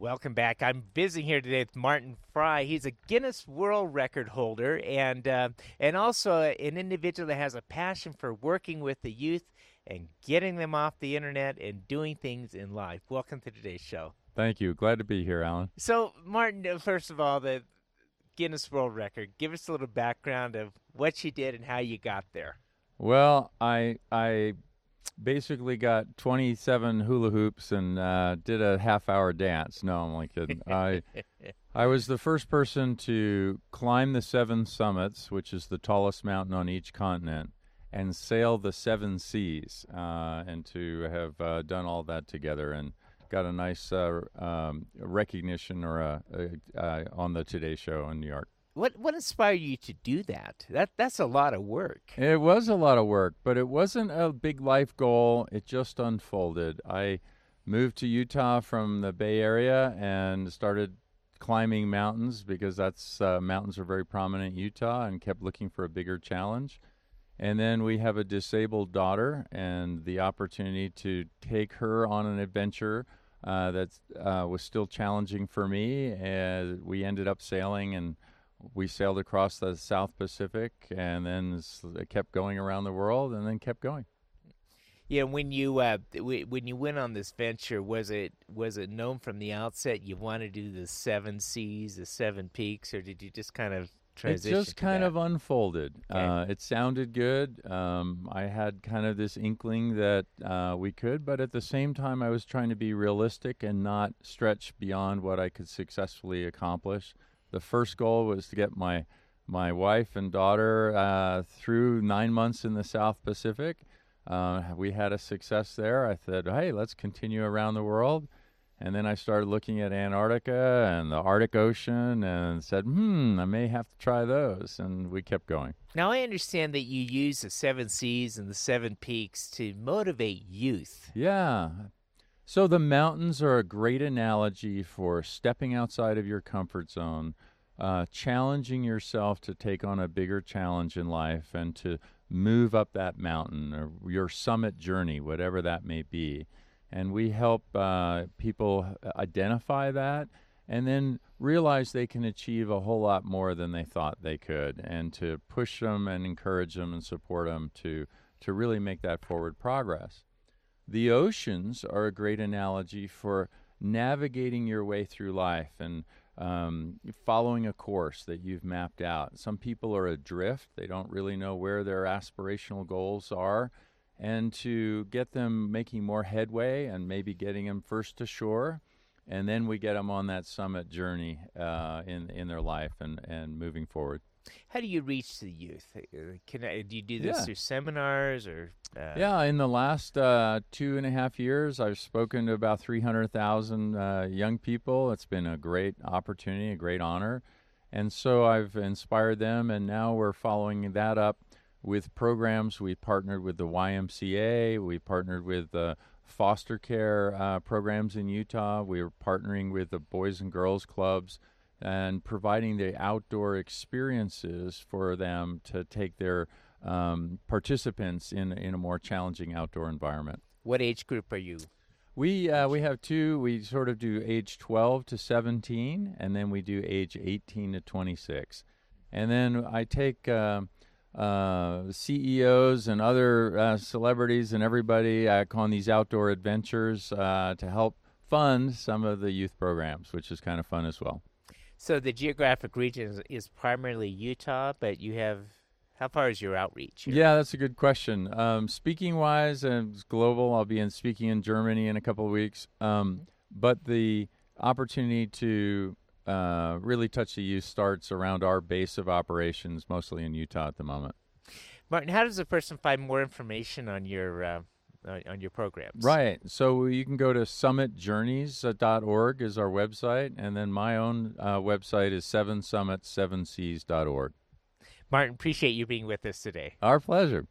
Welcome back. I'm visiting here today with Martin Fry. He's a Guinness World Record holder and uh, and also an individual that has a passion for working with the youth and getting them off the internet and doing things in life. Welcome to today's show. Thank you. Glad to be here, Alan. So, Martin, uh, first of all, the Guinness World Record. Give us a little background of what you did and how you got there. Well, I I basically got 27 hula hoops and uh, did a half hour dance. No, I'm only kidding. I I was the first person to climb the seven summits, which is the tallest mountain on each continent, and sail the seven seas, uh, and to have uh, done all that together and got a nice uh, um, recognition or a, a, uh, on the Today Show in New York. What what inspired you to do that? That that's a lot of work. It was a lot of work, but it wasn't a big life goal. It just unfolded. I moved to Utah from the Bay Area and started climbing mountains because that's uh, mountains are very prominent in Utah and kept looking for a bigger challenge. And then we have a disabled daughter and the opportunity to take her on an adventure uh, that uh, was still challenging for me. And we ended up sailing and we sailed across the South Pacific and then it kept going around the world and then kept going. Yeah, when you uh, when you went on this venture, was it was it known from the outset you wanted to do the seven seas, the seven peaks, or did you just kind of transition? It just kind that? of unfolded. Okay. Uh, it sounded good. Um, I had kind of this inkling that uh, we could, but at the same time, I was trying to be realistic and not stretch beyond what I could successfully accomplish the first goal was to get my my wife and daughter uh, through nine months in the South Pacific. Uh, we had a success there. I said, hey, let's continue around the world. And then I started looking at Antarctica and the Arctic Ocean and said, hmm, I may have to try those. And we kept going. Now, I understand that you use the seven seas and the seven peaks to motivate youth. Yeah. So the mountains are a great analogy for stepping outside of your comfort zone, uh, challenging yourself to take on a bigger challenge in life and to move up that mountain or your summit journey, whatever that may be. And we help uh, people identify that and then realize they can achieve a whole lot more than they thought they could and to push them and encourage them and support them to, to really make that forward progress. The oceans are a great analogy for navigating your way through life and um, following a course that you've mapped out. Some people are adrift, they don't really know where their aspirational goals are. And to get them making more headway and maybe getting them first to shore, and then we get them on that summit journey uh, in in their life and, and moving forward. How do you reach the youth? Can I, do you do this Yeah. through seminars or? Uh, Yeah, in the last uh, two and a half years, I've spoken to about 300,000 uh, young people. It's been a great opportunity, a great honor. And so I've inspired them, and now we're following that up with programs. We partnered with the YMCA, we partnered with uh, foster care uh, programs in Utah, we are partnering with the Boys and Girls Clubs and providing the outdoor experiences for them to take their um, participants in in a more challenging outdoor environment. What age group are you? We uh, we have two. We sort of do age 12 to 17, and then we do age 18 to 26, and then I take. Uh, uh, CEOs and other uh, celebrities and everybody uh, on these outdoor adventures uh, to help fund some of the youth programs, which is kind of fun as well. So the geographic region is, is primarily Utah, but you have how far is your outreach? here? Yeah, that's a good question. Um, speaking wise, and it's global. I'll be in speaking in Germany in a couple of weeks. Um, but the opportunity to uh, really touch the youth starts around our base of operations, mostly in Utah at the moment. Martin, how does a person find more information on your uh, on your programs? Right. So you can go to summitjourneys.org is our website, and then my own uh, website is seven summits seven seas.org. Martin, appreciate you being with us today. Our pleasure.